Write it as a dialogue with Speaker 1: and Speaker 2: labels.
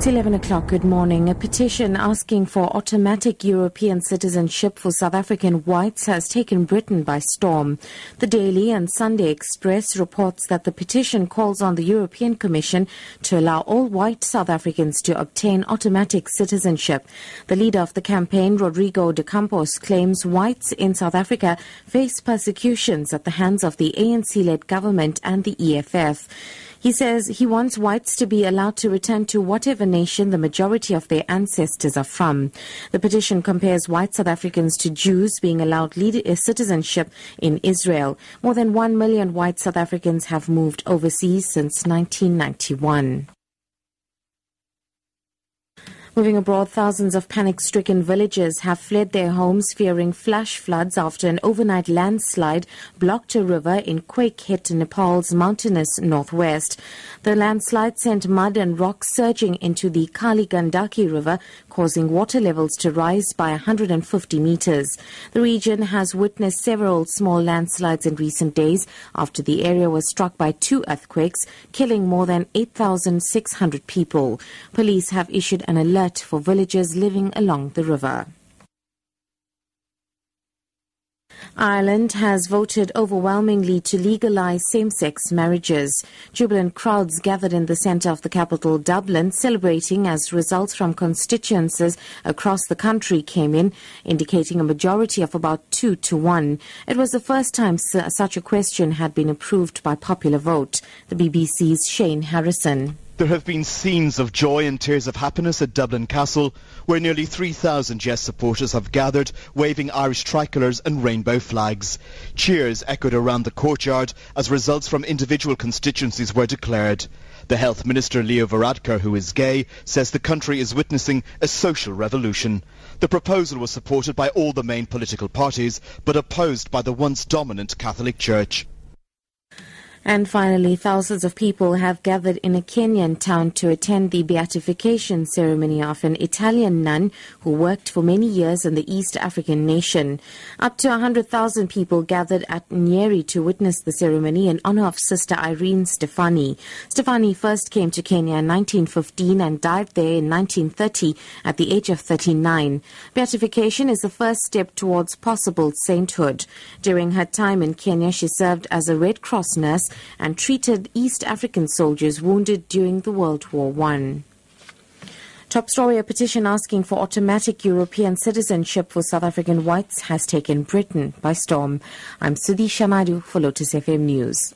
Speaker 1: It's 11 o'clock. Good morning. A petition asking for automatic European citizenship for South African whites has taken Britain by storm. The Daily and Sunday Express reports that the petition calls on the European Commission to allow all white South Africans to obtain automatic citizenship. The leader of the campaign, Rodrigo de Campos, claims whites in South Africa face persecutions at the hands of the ANC-led government and the EFF. He says he wants whites to be allowed to return to whatever nation the majority of their ancestors are from. The petition compares white South Africans to Jews being allowed uh, citizenship in Israel. More than 1 million white South Africans have moved overseas since 1991. Moving abroad, thousands of panic stricken villagers have fled their homes fearing flash floods after an overnight landslide blocked a river in quake hit Nepal's mountainous northwest. The landslide sent mud and rocks surging into the Kali Gandaki River, causing water levels to rise by 150 meters. The region has witnessed several small landslides in recent days after the area was struck by two earthquakes, killing more than 8,600 people. Police have issued an alert for villagers living along the river. Ireland has voted overwhelmingly to legalize same-sex marriages. Jubilant crowds gathered in the centre of the capital, Dublin, celebrating as results from constituencies across the country came in, indicating a majority of about two to one. It was the first time such a question had been approved by popular vote. The BBC's Shane Harrison.
Speaker 2: There have been scenes of joy and tears of happiness at Dublin Castle, where nearly 3,000 Yes supporters have gathered, waving Irish tricolours and rainbow flags. Cheers echoed around the courtyard as results from individual constituencies were declared. The Health Minister Leo Varadkar, who is gay, says the country is witnessing a social revolution. The proposal was supported by all the main political parties, but opposed by the once dominant Catholic Church.
Speaker 1: And finally, thousands of people have gathered in a Kenyan town to attend the beatification ceremony of an Italian nun who worked for many years in the East African nation. Up to 100,000 people gathered at Nyeri to witness the ceremony in honor of Sister Irene Stefani. Stefani first came to Kenya in 1915 and died there in 1930 at the age of 39. Beatification is the first step towards possible sainthood. During her time in Kenya, she served as a Red Cross nurse and treated East African soldiers wounded during the World War I. Top story a petition asking for automatic European citizenship for South African whites has taken Britain by storm. I'm Sudisha Naidu for Lotus FM News.